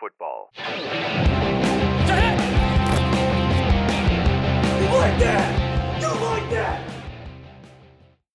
Football. You like that? You like that?